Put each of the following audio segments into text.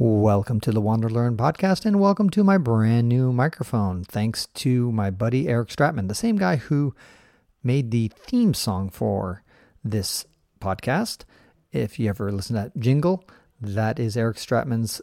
Welcome to the Wander Learn podcast and welcome to my brand new microphone. Thanks to my buddy Eric Stratman, the same guy who made the theme song for this podcast. If you ever listen to that jingle, that is Eric Stratman's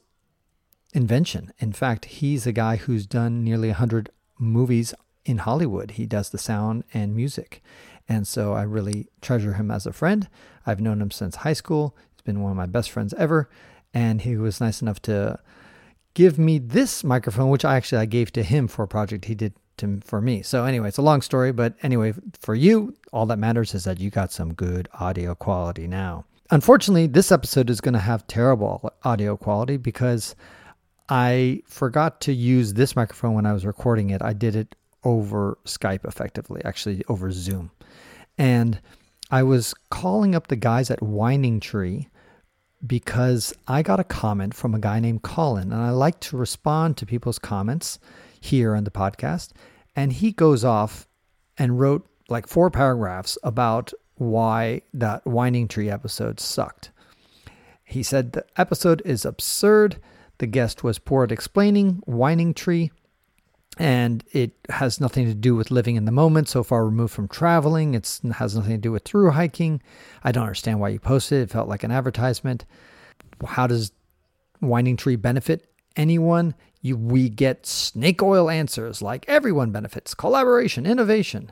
invention. In fact, he's a guy who's done nearly 100 movies in Hollywood. He does the sound and music. And so I really treasure him as a friend. I've known him since high school. He's been one of my best friends ever and he was nice enough to give me this microphone, which I actually I gave to him for a project he did to for me. So anyway, it's a long story, but anyway, for you, all that matters is that you got some good audio quality now. Unfortunately, this episode is going to have terrible audio quality because I forgot to use this microphone when I was recording it. I did it over Skype effectively, actually over Zoom. And I was calling up the guys at Winding Tree because I got a comment from a guy named Colin, and I like to respond to people's comments here on the podcast. And he goes off and wrote like four paragraphs about why that Winding Tree episode sucked. He said the episode is absurd. The guest was poor at explaining Winding Tree, and it has nothing to do with living in the moment. So far removed from traveling, it has nothing to do with through hiking. I don't understand why you posted it. It felt like an advertisement. How does Winding Tree benefit anyone? You, we get snake oil answers like everyone benefits, collaboration, innovation.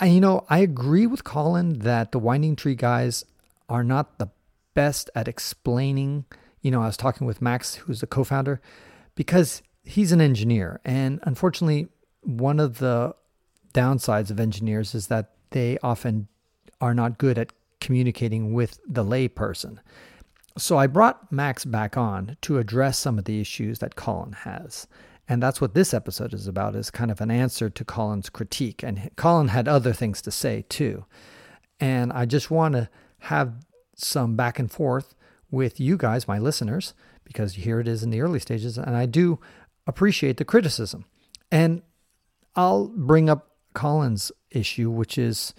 And you know, I agree with Colin that the Winding Tree guys are not the best at explaining. You know, I was talking with Max, who's the co founder, because he's an engineer. And unfortunately, one of the downsides of engineers is that they often are not good at communicating with the layperson. So I brought Max back on to address some of the issues that Colin has. And that's what this episode is about is kind of an answer to Colin's critique. And Colin had other things to say too. And I just want to have some back and forth with you guys, my listeners, because here it is in the early stages. And I do appreciate the criticism. And I'll bring up Colin's issue, which is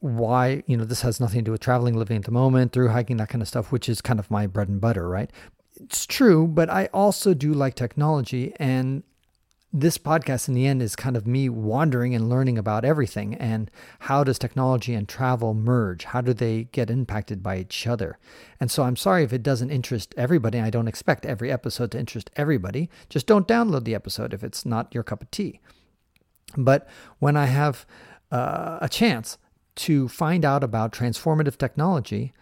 why, you know, this has nothing to do with traveling, living at the moment, through hiking, that kind of stuff, which is kind of my bread and butter, right? It's true, but I also do like technology. And this podcast in the end is kind of me wandering and learning about everything and how does technology and travel merge? How do they get impacted by each other? And so i'm sorry if it doesn't interest everybody. I don't expect every episode to interest everybody. Just don't download the episode if it's not your cup of tea. But when i have uh, a chance to find out about transformative technology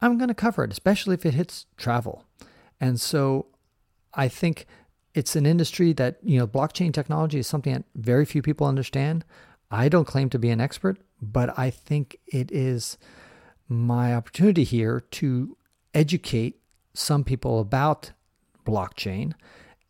i'm going to cover it especially if it hits travel. And so i think it's an industry that, you know, blockchain technology is something that very few people understand. I don't claim to be an expert, but I think it is my opportunity here to educate some people about blockchain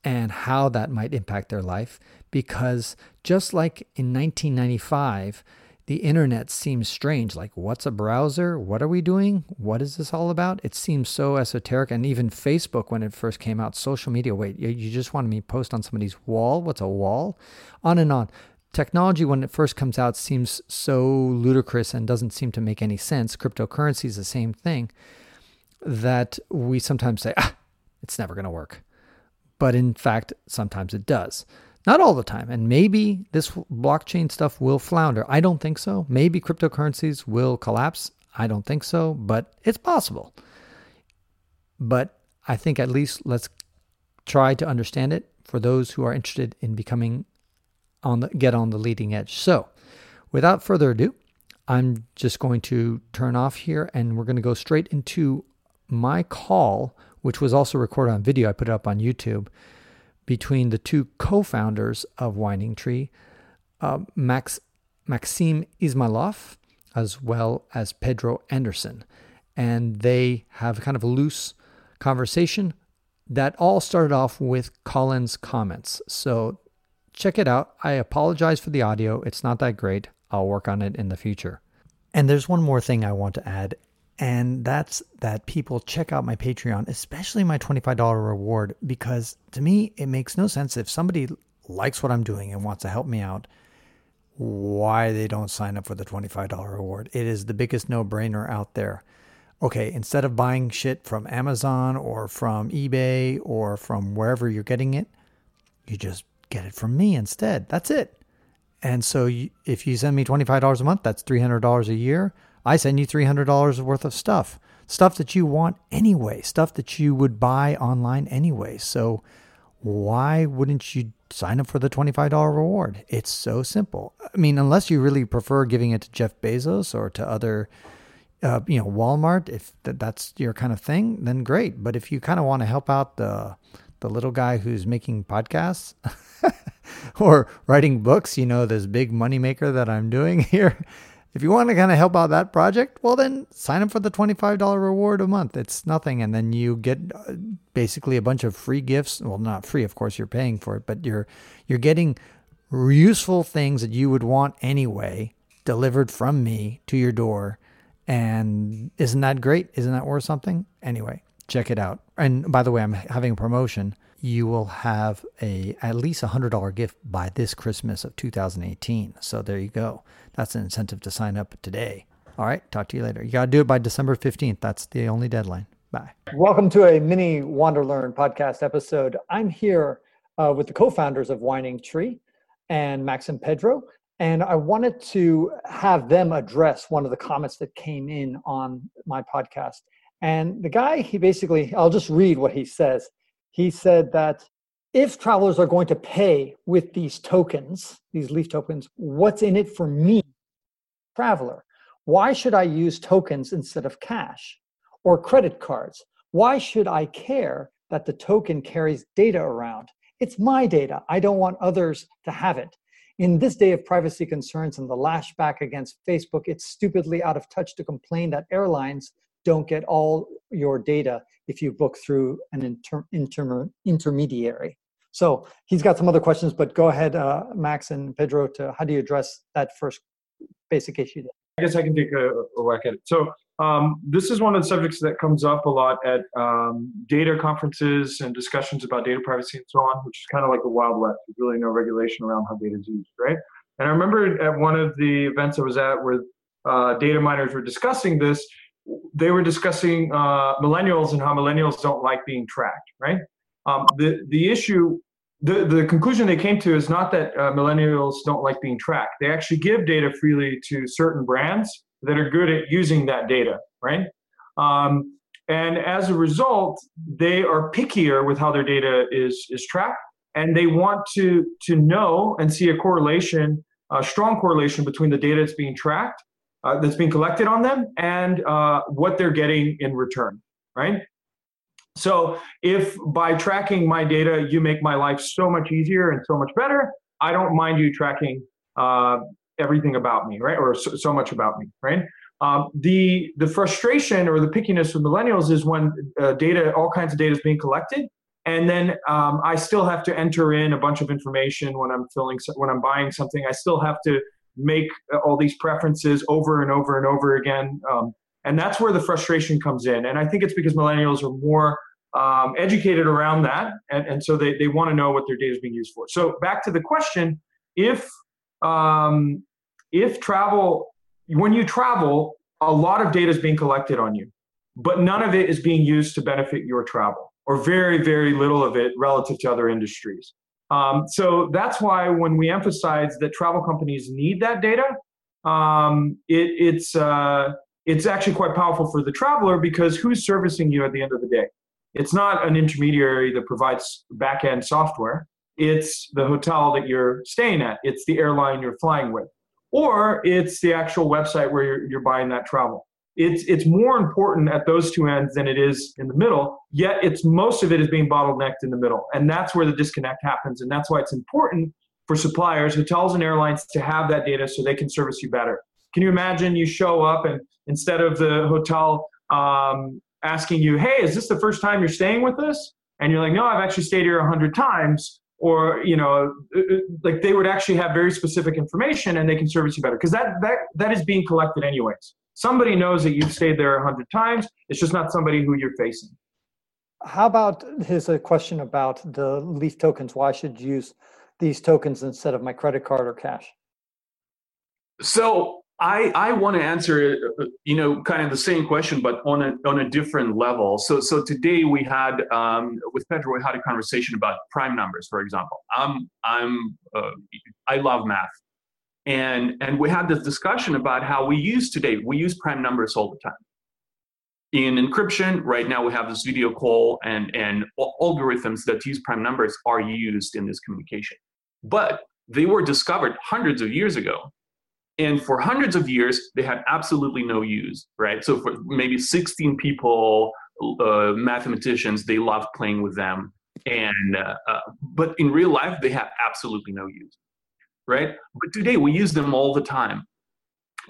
and how that might impact their life. Because just like in 1995, the internet seems strange. Like, what's a browser? What are we doing? What is this all about? It seems so esoteric. And even Facebook, when it first came out, social media, wait, you just wanted me to post on somebody's wall? What's a wall? On and on. Technology, when it first comes out, seems so ludicrous and doesn't seem to make any sense. Cryptocurrency is the same thing that we sometimes say, ah, it's never going to work. But in fact, sometimes it does. Not all the time. And maybe this blockchain stuff will flounder. I don't think so. Maybe cryptocurrencies will collapse. I don't think so, but it's possible. But I think at least let's try to understand it for those who are interested in becoming on the get on the leading edge. So, without further ado, I'm just going to turn off here and we're going to go straight into my call, which was also recorded on video. I put it up on YouTube between the two co founders of Winding Tree, uh, Max, Maxim Izmaylov, as well as Pedro Anderson. And they have kind of a loose conversation that all started off with Colin's comments. So check it out. I apologize for the audio, it's not that great. I'll work on it in the future. And there's one more thing I want to add, and that's that people check out my Patreon, especially my $25 reward, because to me, it makes no sense if somebody likes what I'm doing and wants to help me out, why they don't sign up for the $25 reward. It is the biggest no brainer out there. okay, instead of buying shit from Amazon or from eBay or from wherever you're getting it, you just get it from me instead. That's it. And so you, if you send me $25 a month, that's $300 a year. I send you $300 worth of stuff, stuff that you want anyway, stuff that you would buy online anyway. So why wouldn't you sign up for the $25 reward? It's so simple. I mean, unless you really prefer giving it to Jeff Bezos or to other uh, you know, Walmart, if that's your kind of thing, then great. But if you kind of want to help out the the little guy who's making podcasts or writing books, you know, this big moneymaker that I'm doing here. If you want to kind of help out that project, well, then sign up for the $25 reward a month. It's nothing. And then you get uh, basically a bunch of free gifts. Well, not free, of course, you're paying for it, but you're, you're getting useful things that you would want anyway delivered from me to your door and isn't that great? Isn't that worth something? Anyway, check it out. And by the way, I'm having a promotion. You will have a at least a hundred dollar gift by this Christmas of 2018. So there you go. That's an incentive to sign up today. All right, talk to you later. You got to do it by December 15th. That's the only deadline. Bye. Welcome to a mini Wander Learn podcast episode. I'm here uh, with the co-founders of Winding Tree and Max and Pedro. And I wanted to have them address one of the comments that came in on my podcast. And the guy, he basically, I'll just read what he says. He said that if travelers are going to pay with these tokens, these Lif tokens, what's in it for me, traveler? Why should I use tokens instead of cash or credit cards? Why should I care that the token carries data around? It's my data. I don't want others to have it. In this day of privacy concerns and the lashback against Facebook, it's stupidly out of touch to complain that airlines don't get all your data if you book through an inter- inter- intermediary. So he's got some other questions, but go ahead, uh, Max and Pedro, to how do you address that first basic issue? I guess I can take a, a whack at it. So um, this is one of the subjects that comes up a lot at um, data conferences and discussions about data privacy and so on, which is kind of like the Wild West. There's really no regulation around how data is used, right? And I remember at one of the events I was at where uh, data miners were discussing this, they were discussing uh, millennials and how millennials don't like being tracked, right? Um, the, the issue, the, the conclusion they came to is not that uh, millennials don't like being tracked. They actually give data freely to certain brands that are good at using that data, right? Um, and as a result, they are pickier with how their data is is tracked, and they want to to know and see a correlation, a strong correlation between the data that's being tracked, uh, that's being collected on them, and uh, what they're getting in return, right? So if by tracking my data you make my life so much easier and so much better, I don't mind you tracking uh, everything about me, right? Or so, so much about me, right? Um, the the frustration or the pickiness of millennials is when uh, data, all kinds of data is being collected, and then um, I still have to enter in a bunch of information when I'm filling when I'm buying something. I still have to make uh, all these preferences over and over and over again, um, and that's where the frustration comes in. And I think it's because millennials are more um, educated around that, and, and so they they want to know what their data is being used for. So back to the question: if um, if travel, when you travel, a lot of data is being collected on you, but none of it is being used to benefit your travel, or very, very little of it relative to other industries. Um, so that's why when we emphasize that travel companies need that data, um, it, it's uh, it's actually quite powerful for the traveler because who's servicing you at the end of the day? It's not an intermediary that provides back end software. It's the hotel that you're staying at. It's the airline you're flying with or it's the actual website where you're, you're buying that travel. It's, it's more important at those two ends than it is in the middle, yet it's most of it is being bottlenecked in the middle. And that's where the disconnect happens. And that's why it's important for suppliers, hotels, and airlines to have that data so they can service you better. Can you imagine you show up and instead of the hotel um, asking you, hey, is this the first time you're staying with us? And you're like, no, I've actually stayed here a hundred times. Or you know uh, uh, like they would actually have very specific information and they can service you better. Because that that that is being collected anyways. Somebody knows that you've stayed there a hundred times. It's just not somebody who you're facing. How about his a question about the Lif tokens. Why should you use these tokens instead of my credit card or cash? So I, I want to answer, you know, kind of the same question, but on a on a different level. So so today we had um, with Pedro we had a conversation about prime numbers, for example. I'm I'm uh, I love math, and and we had this discussion about how we use today we use prime numbers all the time. In encryption, right now we have this video call and and algorithms that use prime numbers are used in this communication, but they were discovered hundreds of years ago and for hundreds of years they had absolutely no use right? So for maybe 16 people uh, mathematicians they loved playing with them. And uh, uh, but in real life they have absolutely no use right? But today we use them all the time.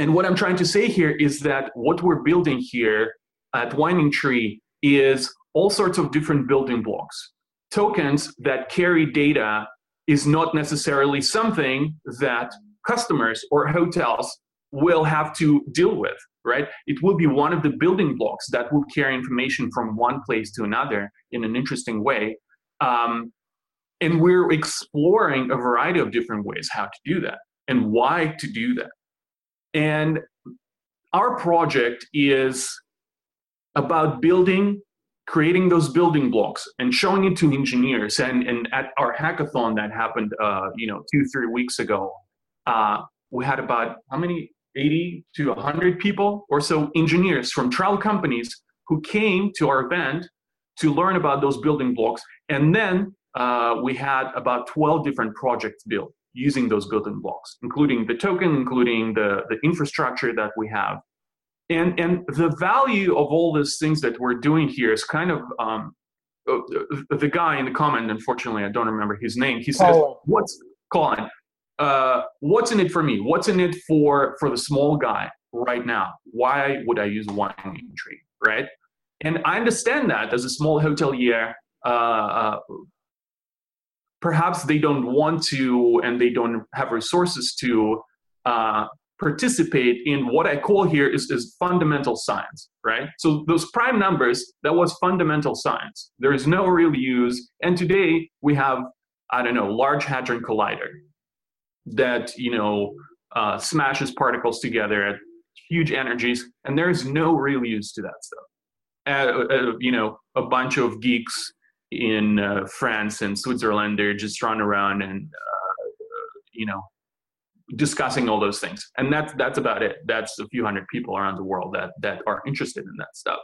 And what i'm trying to say here is that what we're building here at winding tree is all sorts of different building blocks. Tokens that carry data is not necessarily something that customers or hotels will have to deal with, right? It will be one of the building blocks that will carry information from one place to another in an interesting way. Um, and we're exploring a variety of different ways how to do that and why to do that. And our project is about building, creating those building blocks and showing it to engineers. And, and at our hackathon that happened, uh, you know, two, three weeks ago, uh, we had about how many? 80 to 100 people or so engineers from trial companies who came to our event to learn about those building blocks. And then uh, we had about 12 different projects built using those building blocks including the token including the, the infrastructure that we have. And and the value of all these things that we're doing here is kind of um, uh, the guy in the comment unfortunately i don't remember his name he says Colin. what's Colin, uh, what's in it for me? What's in it for for the small guy right now? Why would I use winding tree, right? And I understand that as a small hotelier, uh, uh, perhaps they don't want to and they don't have resources to uh, participate in what I call here is, is fundamental science, right? So those prime numbers, that was fundamental science. There is no real use. And today we have, I don't know, Large Hadron Collider that you know uh, smashes particles together at huge energies, and there's no real use to that stuff. Uh, uh, you know, a bunch of geeks in uh, France and Switzerland, they're just running around and uh, you know discussing all those things, and that's that's about it. That's a few hundred people around the world that that are interested in that stuff.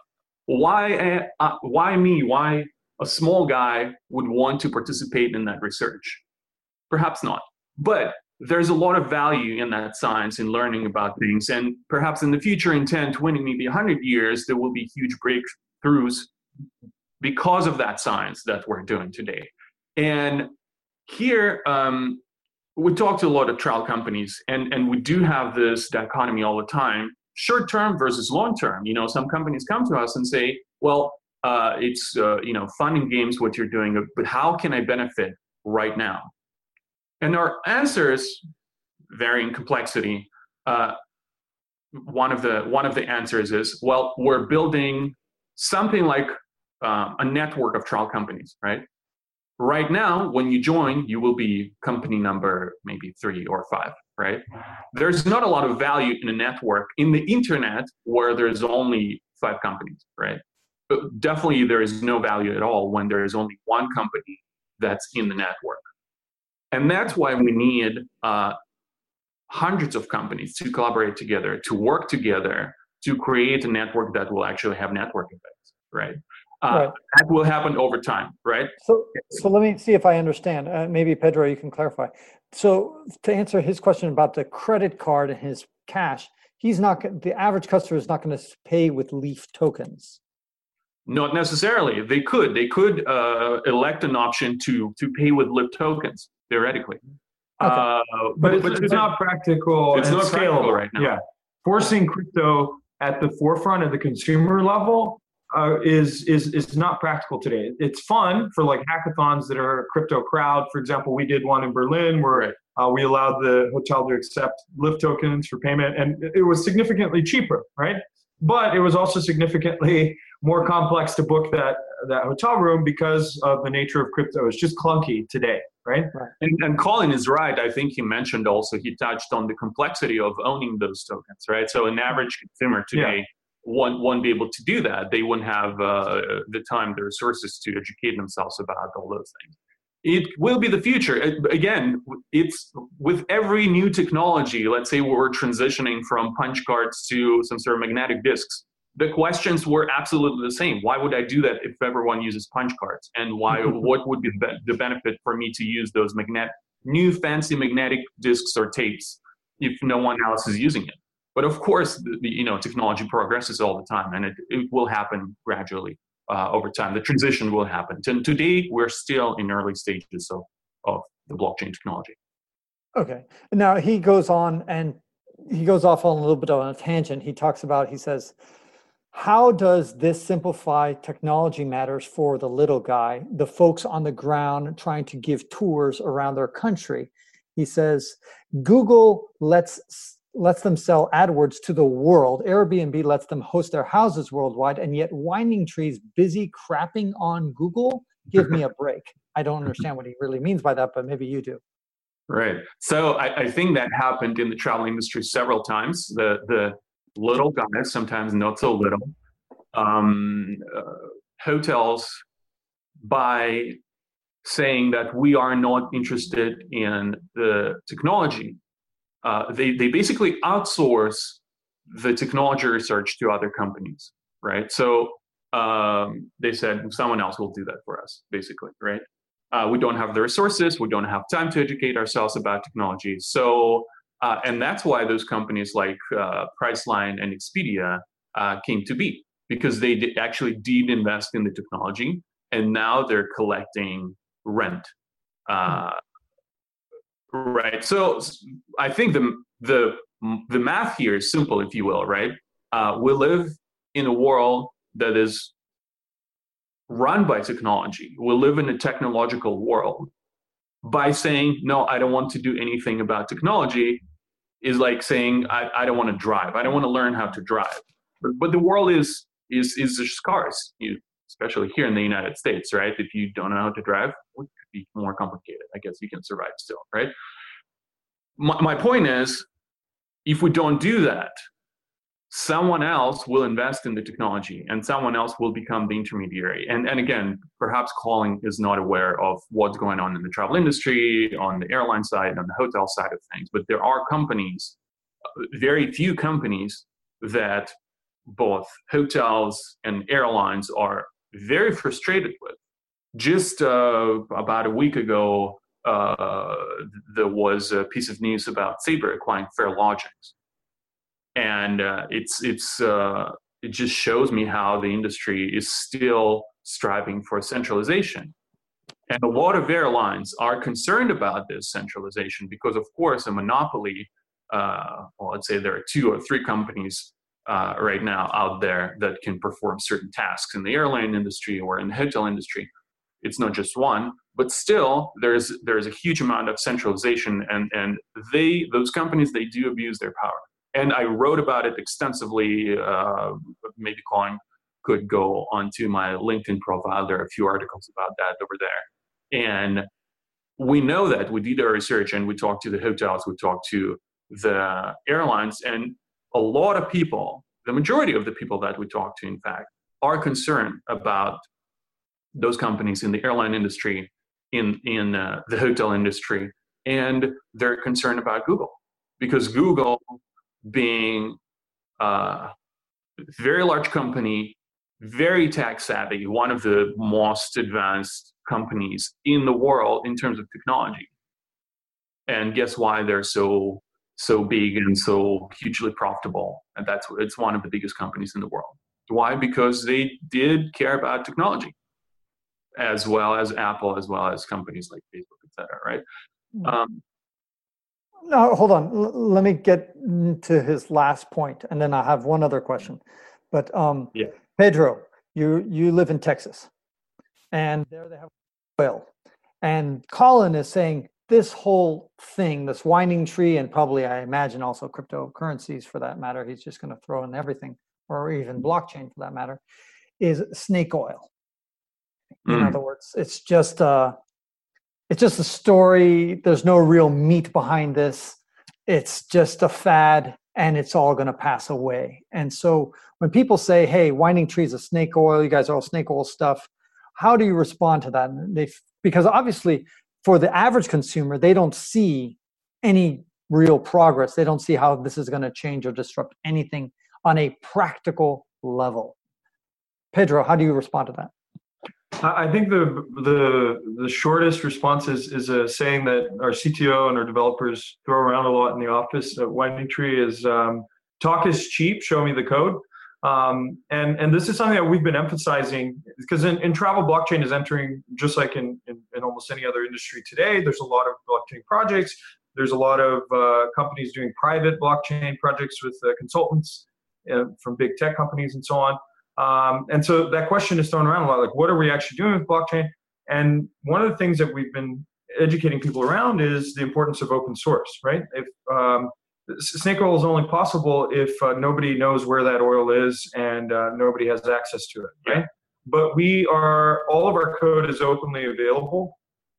Why uh, why me? Why a small guy would want to participate in that research? Perhaps not. But there's a lot of value in that science in learning about things. And perhaps in the future, in 10, 20, maybe 100 years, there will be huge breakthroughs because of that science that we're doing today. And here, um, we talk to a lot of trial companies, and, and we do have this dichotomy all the time short term versus long term. You know, some companies come to us and say, well, uh, it's uh, you know fun and games what you're doing, but how can I benefit right now? And our answers vary in complexity. Uh, one of the one of the answers is well, we're building something like uh, a network of trial companies, right? Right now, when you join, you will be company number maybe three or five, right? There's not a lot of value in a network in the internet where there's only five companies, right? But definitely, there is no value at all when there is only one company that's in the network. And that's why we need uh, hundreds of companies to collaborate together, to work together, to create a network that will actually have network effects, right? Uh, right. That will happen over time, right? So, so let me see if I understand. Uh, maybe Pedro, you can clarify. So, to answer his question about the credit card and his cash, he's not the average customer is not going to pay with Lif tokens. Not necessarily. They could. They could uh, elect an option to to pay with Lif tokens theoretically. Okay. Uh, but, but, it's, but it's, not practical. It's not scalable right now. Yeah, forcing crypto at the forefront of the consumer level uh, is is is not practical today. It's fun for like hackathons that are crypto crowd. For example, we did one in Berlin where uh, we allowed the hotel to accept Lif tokens for payment, and it was significantly cheaper, right? But it was also significantly more complex to book that that hotel room because of the nature of crypto. It's just clunky today right? Right. And, and Colin is right. I think he mentioned also he touched on the complexity of owning those tokens, right? So an average consumer today won't, won't be able to do that. They wouldn't have uh, the time, the resources to educate themselves about all those things. It will be the future. Again, it's with every new technology. Let's say we're transitioning from punch cards to some sort of magnetic discs. The questions were absolutely the same. Why would I do that if everyone uses punch cards? And why? what would be the benefit for me to use those magnetic, new fancy magnetic discs or tapes if no one else is using it? But of course, the, the, you know, technology progresses all the time, and it, it will happen gradually uh, over time. The transition will happen. And today, we're still in early stages of, of the blockchain technology. Okay. Now he goes on and he goes off on a little bit of a tangent. He talks about, he says, how does this simplify technology matters for the little guy, the folks on the ground trying to give tours around their country? He says, Google lets lets them sell AdWords to the world. Airbnb lets them host their houses worldwide, and yet Winding Tree's busy crapping on Google. Give me a break. I don't understand what he really means by that, but maybe you do. Right. So I, I think that happened in the travel industry several times. The the little guys, sometimes not so little, um, uh, hotels by saying that we are not interested in the technology. Uh, they they basically outsource the technology research to other companies, right? So um, they said someone else will do that for us, basically, right? Uh, we don't have the resources, we don't have time to educate ourselves about technology. So, uh, and that's why those companies like uh, Priceline and Expedia uh, came to be because they did, actually did invest in the technology, and now they're collecting rent. Uh, right. So, I think the the the math here is simple, if you will. Right. Uh, we live in a world that is run by technology. We live in a technological world. By saying, no, I don't want to do anything about technology, is like saying, I, I don't want to drive. I don't want to learn how to drive. But, but the world is, is, is scarce, you, especially here in the United States, right? If you don't know how to drive, it could be more complicated. I guess you can survive still, right? My, my point is, if we don't do that, someone else will invest in the technology and someone else will become the intermediary. And, and again, perhaps Colin is not aware of what's going on in the travel industry, on the airline side, on the hotel side of things, but there are companies, very few companies, that both hotels and airlines are very frustrated with. Just uh, about a week ago, uh, there was a piece of news about Sabre acquiring Farelogix and uh, it's it's uh, it just shows me how the industry is still striving for centralization. And a lot of airlines are concerned about this centralization because of course a monopoly uh, well let's say there are two or three companies uh, right now out there that can perform certain tasks in the airline industry or in the hotel industry. It's not just one but still there's there's a huge amount of centralization and and they those companies they do abuse their power and I wrote about it extensively. Uh, maybe Colin could go onto my LinkedIn profile. There are a few articles about that over there. And we know that we did our research and we talked to the hotels, we talked to the airlines, and a lot of people, the majority of the people that we talked to, in fact, are concerned about those companies in the airline industry, in in uh, the hotel industry, and they're concerned about Google because Google being a very large company, very tech savvy, one of the most advanced companies in the world in terms of technology. And guess why they're so so big and so hugely profitable? And that's it's one of the biggest companies in the world. Why? Because they did care about technology, as well as Apple, as well as companies like Facebook, et cetera, right? Um, no, hold on. L- let me get to his last point, and then I have one other question. But um, Yeah. Pedro, you you live in Texas, and there they have oil, and Colin is saying this whole thing, this winding tree, and probably I imagine also cryptocurrencies for that matter. He's just going to throw in everything, or even blockchain for that matter, is snake oil. In Mm. other words, it's just uh, it's just a story. There's no real meat behind this. It's just a fad and it's all going to pass away. And so when people say, hey, winding trees is a snake oil, you guys are all snake oil stuff, how do you respond to that? Because obviously, for the average consumer, they don't see any real progress. They don't see how this is going to change or disrupt anything on a practical level. Pedro, how do you respond to that? I think the the the shortest response is is a saying that our CTO and our developers throw around a lot in the office at Winding Tree is um, talk is cheap, show me the code. Um, and and this is something that we've been emphasizing because in, in travel blockchain is entering just like in, in, in almost any other industry today. There's a lot of blockchain projects. There's a lot of uh, companies doing private blockchain projects with uh, consultants uh, from big tech companies and so on. Um, and so that question is thrown around a lot like, what are we actually doing with blockchain? And one of the things that we've been educating people around is the importance of open source, right? If um, snake oil is only possible if uh, nobody knows where that oil is and uh, nobody has access to it, right? But we are all of our code is openly available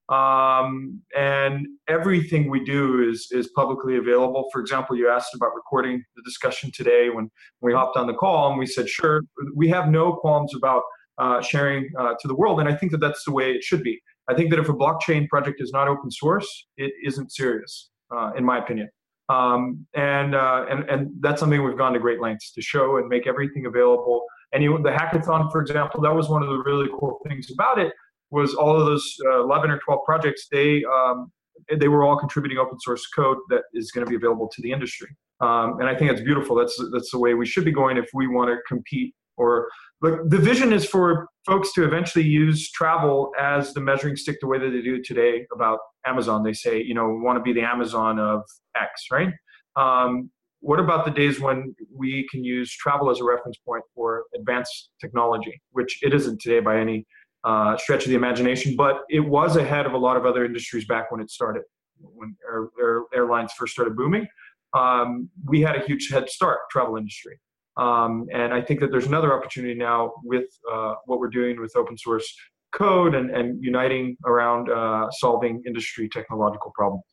um, and everything we do is is publicly available. For example, you asked about recording the discussion today when we hopped on the call, and we said, sure, we have no qualms about uh, sharing uh, to the world, and I think that that's the way it should be. I think that if a blockchain project is not open source, it isn't serious, uh, in my opinion. Um, and, uh, and and that's something we've gone to great lengths to show and make everything available. And you, the hackathon, for example, that was one of the really cool things about it was all of those uh, 11 or 12 projects they um, they were all contributing open source code that is going to be available to the industry. Um, and i think that's beautiful. That's that's the way we should be going if we want to compete or but the vision is for folks to eventually use travel as the measuring stick the way that they do today about amazon. They say you know want to be the amazon of x right? Um, what about the days when we can use travel as a reference point for advanced technology which it isn't today by any uh, stretch of the imagination, but it was ahead of a lot of other industries back when it started, when air, air, airlines first started booming. Um, we had a huge head start, travel industry. Um, and I think that there's another opportunity now with uh, what we're doing with open source code and, and uniting around uh, solving industry technological problems.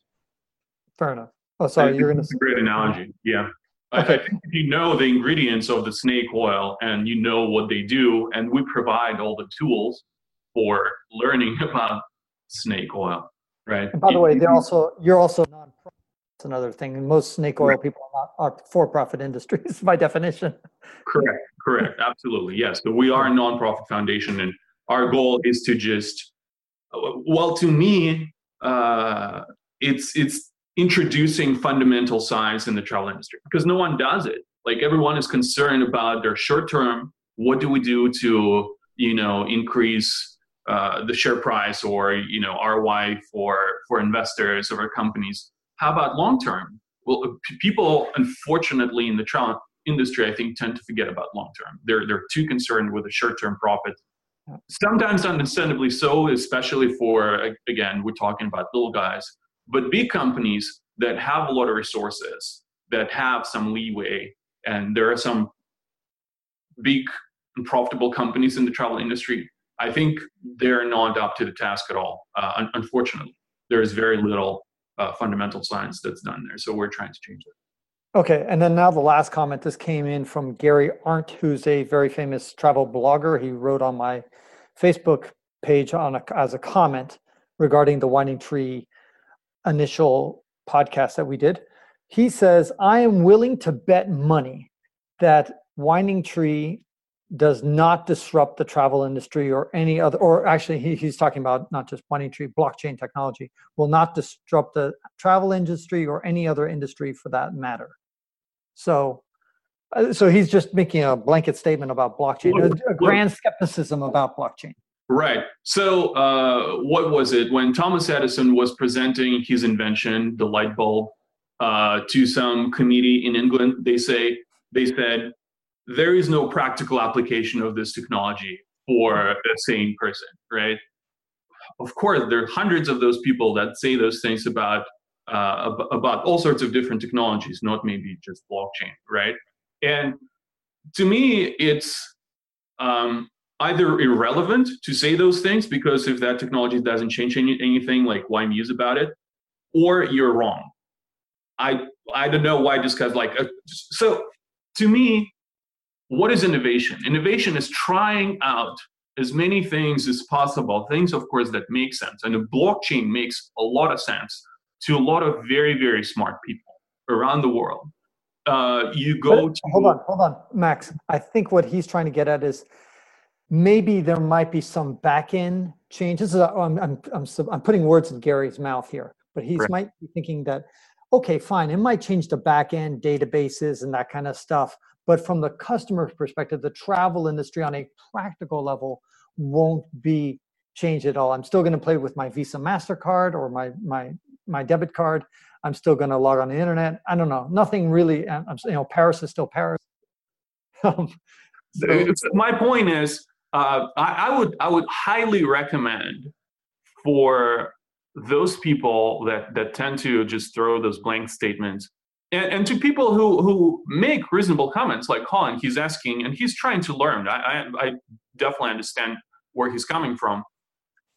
Fair enough. Oh, sorry, you're going to. Great analogy. Yeah. Okay. I, think if you know the ingredients of the snake oil and you know what they do, and we provide all the tools for learning about snake oil, right? And by the way, they're also you're also non-profit. That's another thing. Most snake oil right. people are not are for-profit industries by definition. Correct. Correct. Absolutely. Yes. So we are a non-profit foundation, and our goal is to just, well, to me, uh, it's it's introducing fundamental science in the travel industry because no one does it. Like everyone is concerned about their short term. What do we do to you know increase uh, the share price or you know ROI for for investors or companies. How about long term? Well, uh, people unfortunately in the travel industry, I think, tend to forget about long term. They're they're too concerned with the short term profit. Sometimes understandably so, especially for again, we're talking about little guys, but big companies that have a lot of resources, that have some leeway, and there are some big and profitable companies in the travel industry I think they're not up to the task at all. Uh, un- unfortunately, there is very little uh, fundamental science that's done there. So we're trying to change that. Okay, and then now the last comment. This came in from Gary Arndt, who's a very famous travel blogger. He wrote on my Facebook page on a, as a comment regarding the Winding Tree initial podcast that we did. He says, "I am willing to bet money that Winding Tree does not disrupt the travel industry or any other, or actually, he, he's talking about not just Winding Tree, blockchain technology will not disrupt the travel industry or any other industry for that matter. So, uh, so he's just making a blanket statement about blockchain, a, a grand skepticism about blockchain. Right. So, uh, what was it when Thomas Edison was presenting his invention, the light bulb, uh, to some committee in England? They say they said there is no practical application of this technology for a sane person, right? Of course, there are hundreds of those people that say those things about uh, about all sorts of different technologies, not maybe just blockchain, right? And to me, it's um, either irrelevant to say those things because if that technology doesn't change any, anything, like why muse about it, or you're wrong. I I don't know why this guy's like uh, so. To me, what is innovation? Innovation is trying out as many things as possible. Things, of course, that make sense, and a blockchain makes a lot of sense to a lot of very very smart people around the world. Uh, you go But to hold on, hold on, Max. I think what he's trying to get at is maybe there might be some back end changes. Uh, I'm, I'm, I'm, I'm putting words in Gary's mouth here, but he Correct. might be thinking that, okay, fine, it might change the back end databases and that kind of stuff. But from the customer's perspective, the travel industry on a practical level won't be changed at all. I'm still going to play with my Visa Mastercard or my my my debit card. I'm still going to log on the internet. I don't know. Nothing really. uh, I'm, you know, Paris is still Paris. Um, so- my point is uh, I, I would i would highly recommend for those people that that tend to just throw those blank statements and, and to people who who make reasonable comments like colin he's asking and he's trying to learn I, I, I definitely understand where he's coming from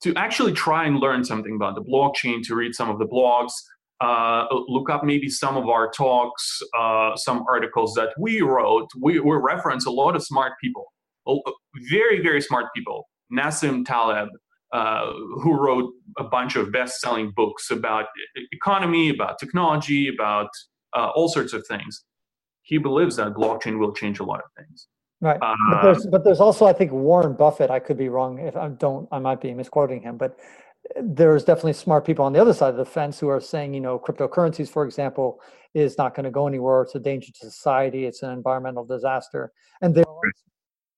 to actually try and learn something about the blockchain to read some of the blogs uh, look up maybe some of our talks, uh, some articles that we wrote. We, we reference a lot of smart people, very, very smart people. Nassim Taleb, uh, who wrote a bunch of best selling books about economy, about technology, about uh, all sorts of things. He believes that blockchain will change a lot of things. Right. but Uh, there's but there's also I think Warren Buffett. I could be wrong if I don't. I might be misquoting him, but there's definitely smart people on the other side of the fence who are saying, you know, cryptocurrencies, for example, is not going to go anywhere. It's a danger to society. It's an environmental disaster, and they're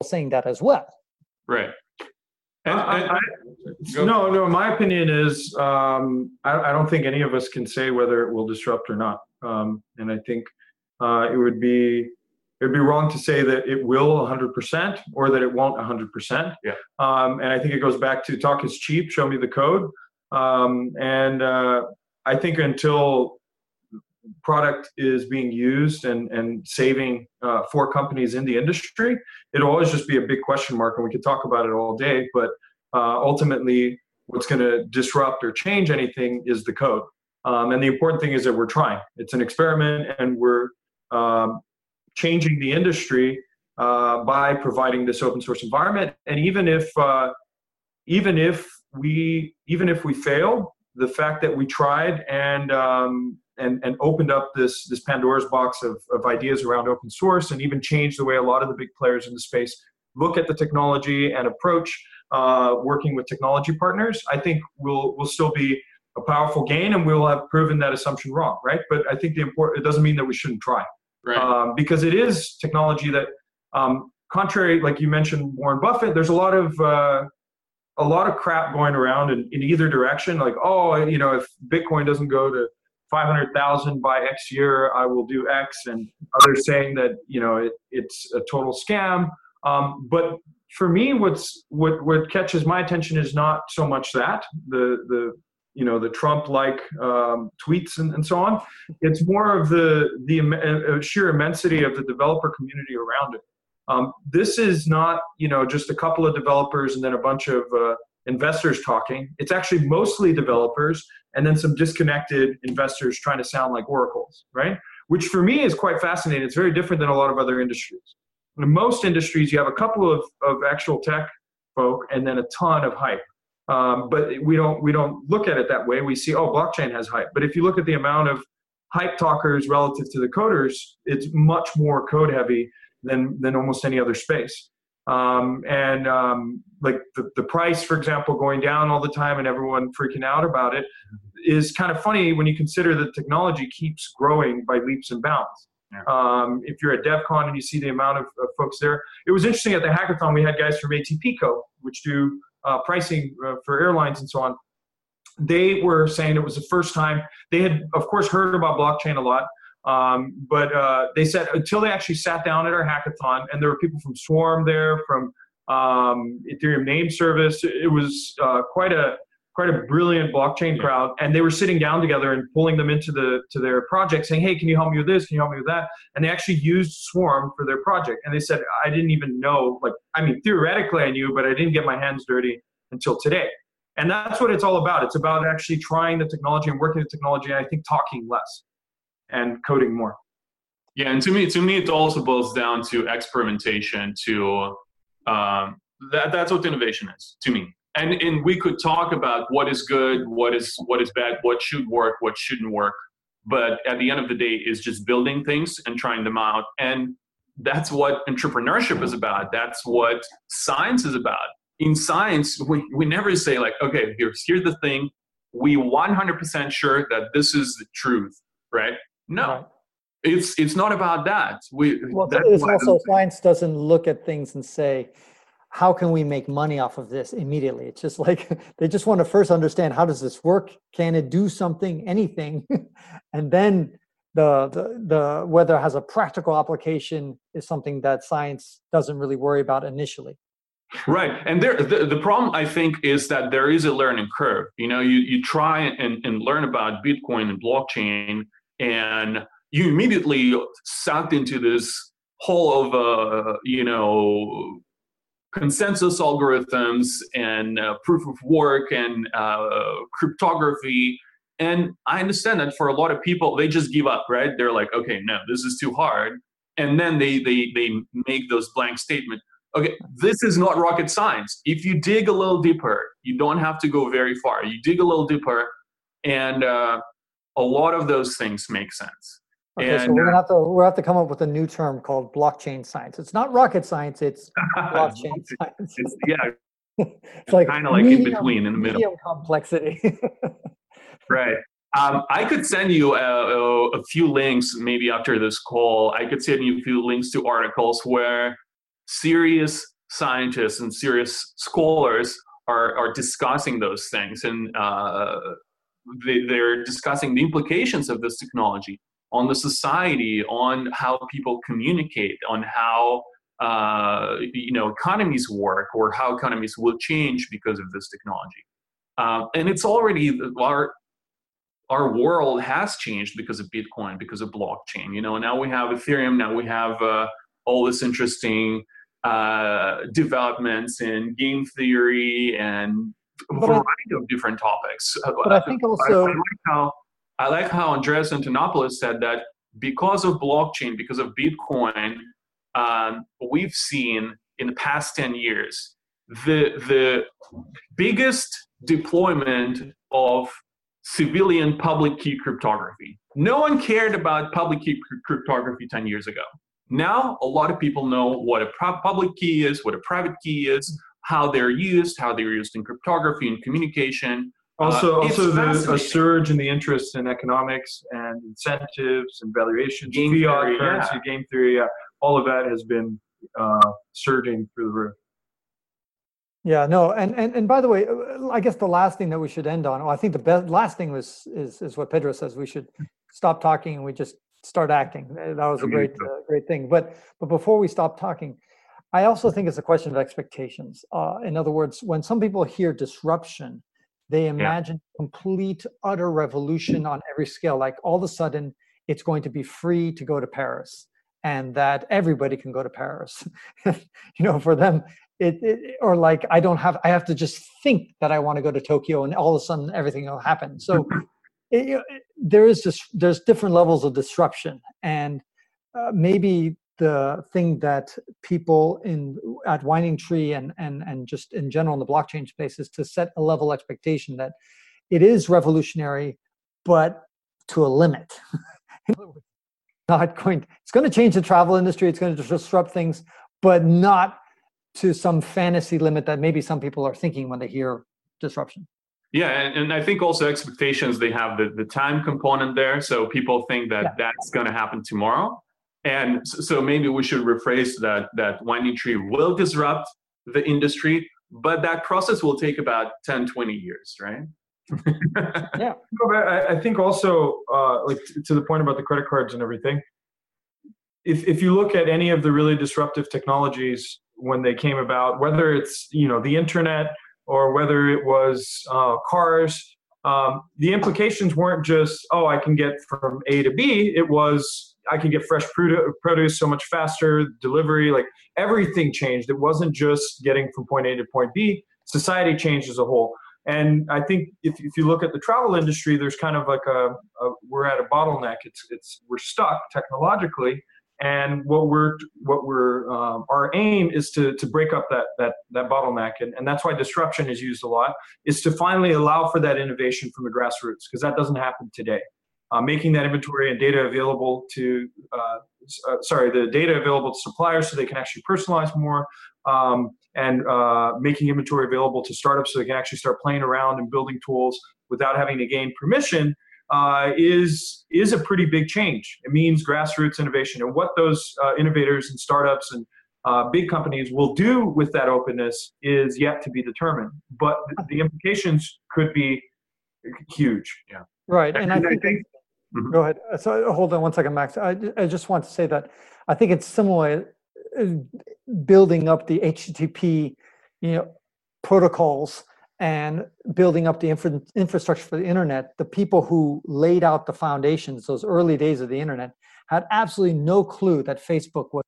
saying that as well. Right. And, and- I- Go. No, no. My opinion is um, I, I don't think any of us can say whether it will disrupt or not. Um, and I think uh, it would be it would be wrong to say that it will 100% or that it won't 100%. Yeah. Um, and I think it goes back to talk is cheap. Show me the code. Um, and uh, I think until product is being used and and saving uh, for companies in the industry, it'll always just be a big question mark. And we could talk about it all day, but uh, ultimately what's going to disrupt or change anything is the code um, and the important thing is that we're trying it's an experiment and we're um, changing the industry uh, by providing this open source environment and even if uh, even if we even if we fail the fact that we tried and um, and and opened up this this pandora's box of, of ideas around open source and even changed the way a lot of the big players in the space look at the technology and approach uh, working with technology partners, I think will will still be a powerful gain, and we'll have proven that assumption wrong, right? But I think the important it doesn't mean that we shouldn't try, right. um, because it is technology that, um, contrary, like you mentioned, Warren Buffett. There's a lot of uh, a lot of crap going around in, in either direction. Like, oh, you know, if Bitcoin doesn't go to 500,000 by X year, I will do X, and others saying that you know it, it's a total scam. Um, but for me, what's what what catches my attention is not so much that the the you know the Trump-like um, tweets and, and so on. It's more of the the uh, sheer immensity of the developer community around it. Um, this is not you know just a couple of developers and then a bunch of uh, investors talking. It's actually mostly developers and then some disconnected investors trying to sound like oracles, right? Which for me is quite fascinating. It's very different than a lot of other industries in most industries, you have a couple of, of actual tech folk and then a ton of hype. Um, but we don't we don't look at it that way. We see oh blockchain has hype, but if you look at the amount of hype talkers relative to the coders, it's much more code heavy than than almost any other space. Um, and um, like the, the price, for example, going down all the time and everyone freaking out about it is kind of funny when you consider that technology keeps growing by leaps and bounds. Yeah. Um, if you're at DevCon and you see the amount of, of folks there, it was interesting at the hackathon. We had guys from ATPco, which do uh, pricing uh, for airlines and so on. They were saying it was the first time they had, of course, heard about blockchain a lot, um, but uh, they said until they actually sat down at our hackathon, and there were people from Swarm there, from um, Ethereum Name Service. It was uh, quite a quite a brilliant blockchain Yeah. crowd, and they were sitting down together and pulling them into the to their project, saying, "Hey, can you help me with this? Can you help me with that?" And they actually used Swarm for their project. And they said, "I didn't even know. Like, I mean, theoretically, I knew, but I didn't get my hands dirty until today." And that's what it's all about. It's about actually trying the technology and working the technology. And I think talking less and coding more. Yeah, and to me, to me, it also boils down to experimentation. To um, that, that's what innovation is to me. And and we could talk about what is good, what is what is bad, what should work, what shouldn't work. But at the end of the day, is just building things and trying them out. And that's what entrepreneurship is about. That's what science is about. In science, we, we never say like, okay, here's here's the thing. We 100% sure that this is the truth, right? No, Right. it's it's not about that. We Well, it's also science doesn't look at things and say, how can we make money off of this immediately? It's just like they just want to first understand how does this work? Can it do something, anything? and then the, the the whether it has a practical application is something that science doesn't really worry about initially. right. And there the, the problem I think is that there is a learning curve. You know, you you try and, and learn about Bitcoin and blockchain, and you immediately sucked into this whole of uh, you know consensus algorithms and uh, proof of work and uh, cryptography. And i understand that for a lot of people they just give up right? They're like okay no this is too hard. And then they they they make those blank statements okay this is not rocket science. If you dig a little deeper you don't have to go very far. You dig a little deeper and uh, a lot of those things make sense Okay, so we're gonna have to we'll have to come up with a new term called blockchain science. It's not rocket science, it's blockchain science. it's, yeah it's like kinda like in between, in the middle. medium complexity. Right. Um, I could send you a, a, a few links maybe after this call. I could send you a few links to articles where serious scientists and serious scholars are, are discussing those things and uh, they, they're discussing the implications of this technology on the society, on how people communicate, on how uh, you know economies work or how economies will change because of this technology. Um, and it's already our our world has changed because of Bitcoin, because of blockchain. You know, now we have Ethereum. Now we have uh, all this interesting uh, developments in game theory and a But I- variety of different topics. but I think also I like how I like how Andreas Antonopoulos said that because of blockchain, because of Bitcoin, um, we've seen in the past ten years the the biggest deployment of civilian public key cryptography. No one cared about public key cryptography 10 years ago. Now, a lot of people know what a pro- public key is, what a private key is, how they're used, how they're used in cryptography and communication. Also, Uh, also the, a surge in the interest in economics and incentives and valuations, Game fiat theory, currency, yeah. game theory. Yeah, all of that has been uh, surging through the roof. Yeah, no, and and and by the way, uh, I guess the last thing that we should end on, well, I think the best last thing was is is what Pedro says. We should stop talking and we just start acting. That was a great uh, great thing. But but before we stop talking, I also think it's a question of expectations. Uh, in other words, when some people hear disruption, they imagine complete utter revolution on every scale. Like all of a sudden, it's going to be free to go to Paris, and that everybody can go to Paris. you know, for them, it, it or like i don't have i have to just think that i want to go to tokyo and all of a sudden everything will happen so it, it- there is just there's different levels of disruption and uh, maybe the thing that people in at winding tree and and and just in general in the blockchain space is to set a level expectation that it is revolutionary but to a limit In other words, not going it's going to change the travel industry it's going to disrupt things but not to some fantasy limit that maybe some people are thinking when they hear disruption. Yeah, and, and I think also expectations, they have the, the time component there. So people think that Yeah. that's going to happen tomorrow. And so maybe we should rephrase that, that Winding Tree will disrupt the industry, but that process will take about 10, 20 years, right? No, but I, I think also, uh, like to the point about the credit cards and everything. If if you look at any of the really disruptive technologies when they came about, whether it's you know the internet or whether it was uh, cars, um, the implications weren't just, oh, I can get from A to B. It was, I can get fresh produce so much faster, delivery, like everything changed. It wasn't just getting from point A to point B. Society changed as a whole. And I think if, if you look at the travel industry, there's kind of like a, a we're at a bottleneck. It's it's we're stuck technologically, and what we're what we're um, our aim is to to break up that that that bottleneck and, and that's why disruption is used a lot is to finally allow for that innovation from the grassroots because that doesn't happen today uh, making that inventory and data available to uh, uh, sorry the data available to suppliers so they can actually personalize more um, and uh, making inventory available to startups so they can actually start playing around and building tools without having to gain permission uh, is is a pretty big change. It means grassroots innovation, and what those uh, innovators and startups and uh, big companies will do with that openness is yet to be determined. But the implications could be huge. Yeah. Right, and, and I, think. I think mm-hmm. Go ahead. So hold on one second, Max. I, I just want to say that I think it's similar uh, building up the HTTP, you know, protocols and building up the infra- infrastructure for the internet, the people who laid out the foundations, those early days of the internet, had absolutely no clue that Facebook was.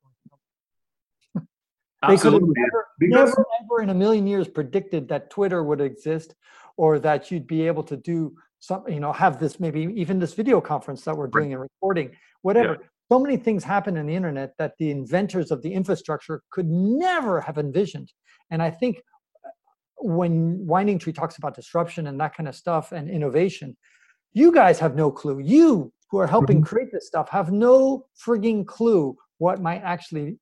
they could have never, never, ever in a million years predicted that Twitter would exist, or that you'd be able to do some, you know, have this maybe even this video conference that we're doing and recording, whatever. Yeah. So many things happen in the internet that the inventors of the infrastructure could never have envisioned. And I think when Winding Tree talks about disruption and that kind of stuff and innovation, you guys have no clue. You who are helping mm-hmm. create this stuff have no frigging clue what might actually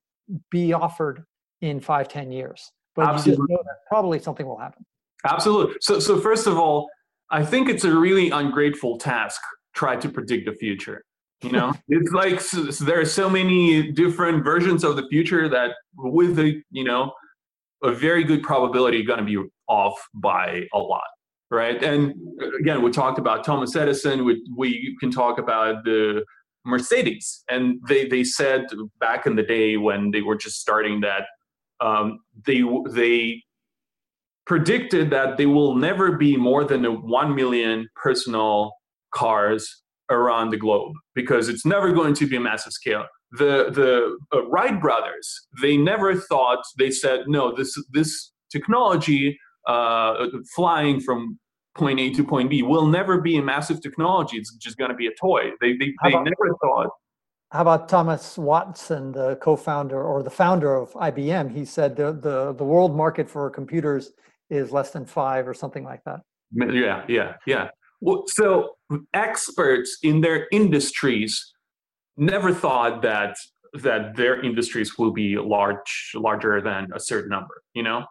be offered in five, ten years. But Absolutely. you just know that probably something will happen. Absolutely. So, so first of all, I think it's a really ungrateful task try to predict the future. You know, it's like so, so there are so many different versions of the future that with the you know a very good probability going to be off by a lot right and again we talked about thomas edison we, we can talk about the mercedes and they, they said back in the day when they were just starting that um, they they predicted that there will never be more than a 1 million personal cars around the globe because it's never going to be a massive scale. The the uh, Wright brothers they never thought they said no this this technology uh, flying from point A to point B will never be a massive technology. It's just going to be a toy. They they, they about, never thought how about Thomas Watson the co-founder or the founder of IBM he said the the the world market for computers is less than 5 or something like that. Yeah yeah yeah. Well, so experts in their industries never thought that that their industries will be large larger than a certain number you know?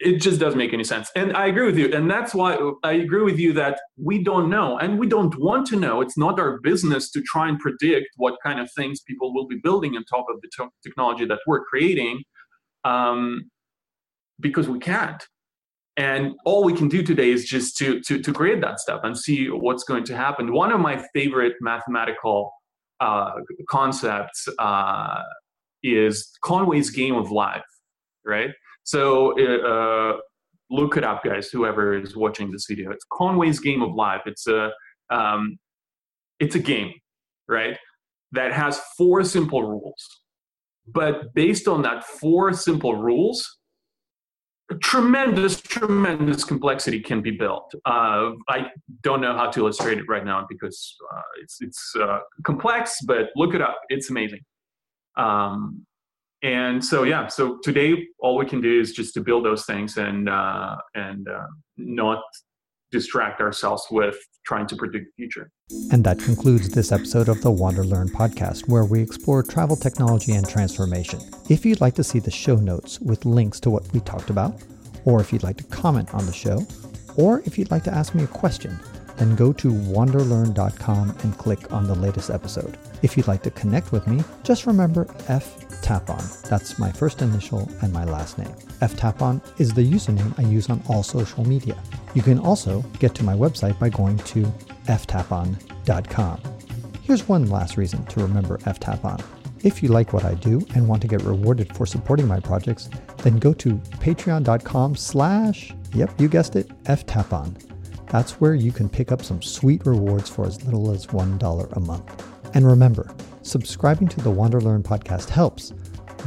It just doesn't make any sense. And i agree with you and that's why i agree with you that we don't know and we don't want to know. It's not our business to try and predict what kind of things people will be building on top of the technology that we're creating um, because we can't and all we can do today is just to, to to create that stuff and see what's going to happen one of my favorite mathematical uh, concept uh, is Conway's Game of Life, right? So uh, look it up, guys. Whoever is watching this video, it's Conway's Game of Life. It's a um, it's a game, right? That has four simple rules, but based on that four simple rules, tremendous, tremendous complexity can be built. Uh, I don't know how to illustrate it right now because uh, it's it's uh, complex, but look it up. It's amazing. Um, and so yeah, so today all we can do is just to build those things and uh, and uh, not distract ourselves with trying to predict the future. And that concludes this episode of the Wander Learn podcast, where we explore travel technology and transformation. If you'd like to see the show notes with links to what we talked about, or if you'd like to comment on the show, or if you'd like to ask me a question, then go to wanderlearn.com and click on the latest episode. If you'd like to connect with me, just remember F Tapon. That's my first initial and my last name. F Tapon is the username I use on all social media. You can also get to my website by going to ftapon.com. Here's one last reason to remember F ftapon. If you like what I do and want to get rewarded for supporting my projects, then go to patreon.com slash, yep, you guessed it, ftapon. That's where you can pick up some sweet rewards for as little as $1 a month. And remember, subscribing to the Wander Learn podcast helps,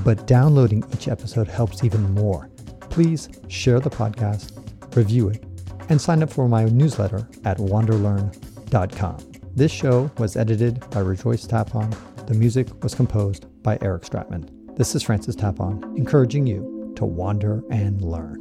but downloading each episode helps even more. Please share the podcast, review it, and sign up for my newsletter at wanderlearn.com. This show was edited by Rejoice Tapon the music was composed by Eric Stratman. This is Francis Tapon, encouraging you to wander and learn.